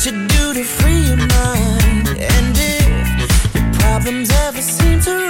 what you do to free your mind. And if your problems ever seem to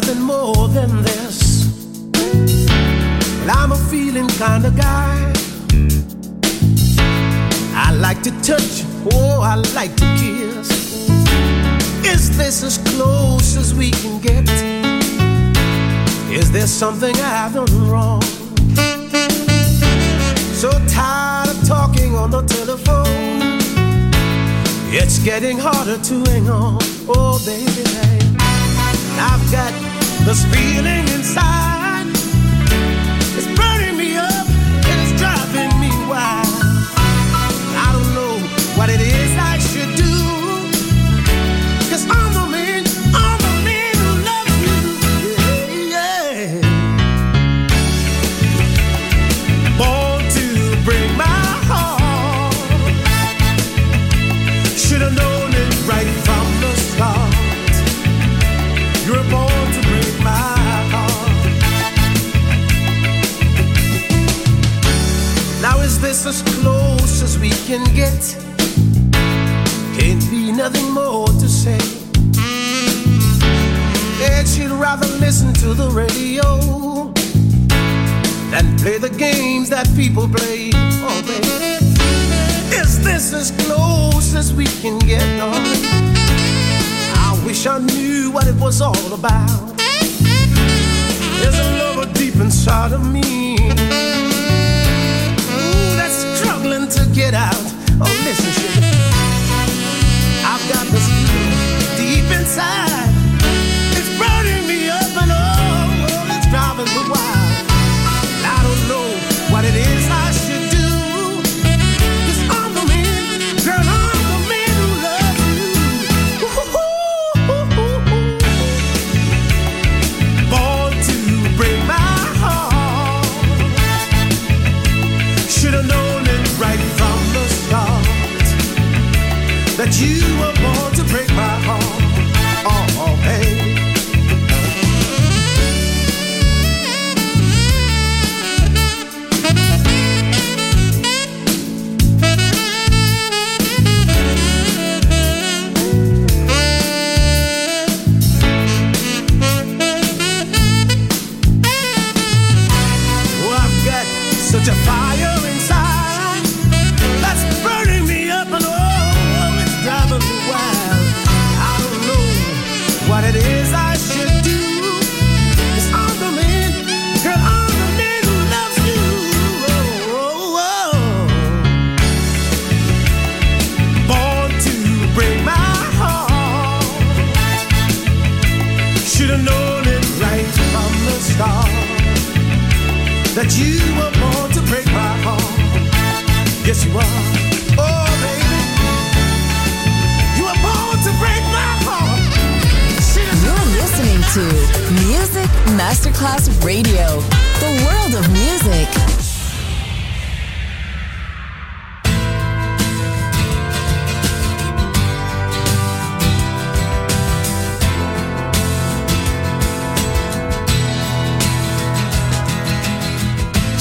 nothing more than this. Well, I'm a feeling kind of guy. I like to touch, oh, I like to kiss. Is this as close as we can get? Is there something I've done wrong? So tired of talking on the telephone. It's getting harder to hang on. Oh, baby. baby. I've got this feeling inside. This as close as we can get? Can't be nothing more to say. And she'd rather listen to the radio than play the games that people play. Oh, baby. Is this as close as we can get? Oh, I wish I knew what it was all about. There's a lover deep inside of me. To get out. Oh, listen, sugar. I've got this feeling deep inside. It's burning me up and oh, oh, it's driving me wild. You you were born to break my heart. Yes, you are. Oh, baby. You were born to break my heart. You're listening to Music Masterclass Radio, the world of music.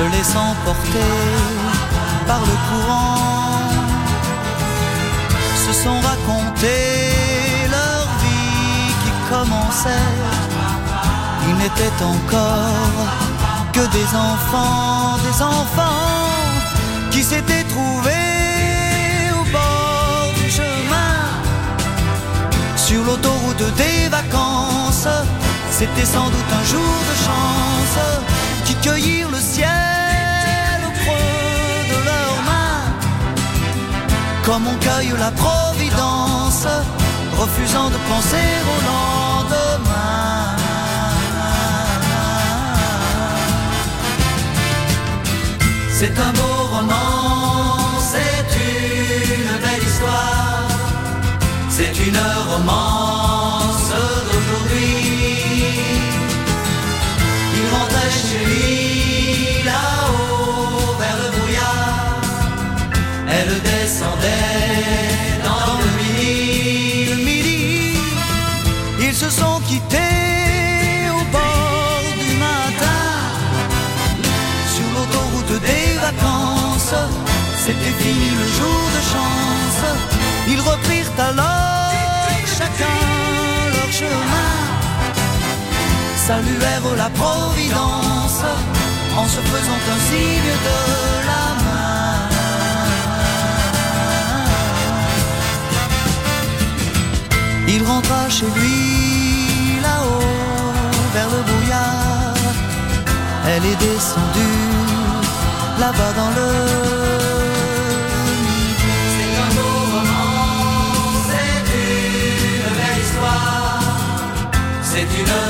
se laissant porter par le courant, se sont racontés leur vie qui commençait. Ils n'étaient encore que des enfants, des enfants qui s'étaient trouvés au bord du chemin, sur l'autoroute des vacances. C'était sans doute un jour de chance qui cueillirent le ciel comme on cueille la providence, refusant de penser au lendemain. C'est un beau roman, c'est une belle histoire, c'est une romance descendaient dans le midi. Le midi, ils se sont quittés au bord du matin. Sur l'autoroute des vacances, c'était fini le jour de chance. Ils reprirent alors chacun leur chemin. Saluèrent la Providence en se faisant un signe de la main. Il rentra chez lui là-haut vers le brouillard. Elle est descendue là-bas dans le C'est un moment, c'est une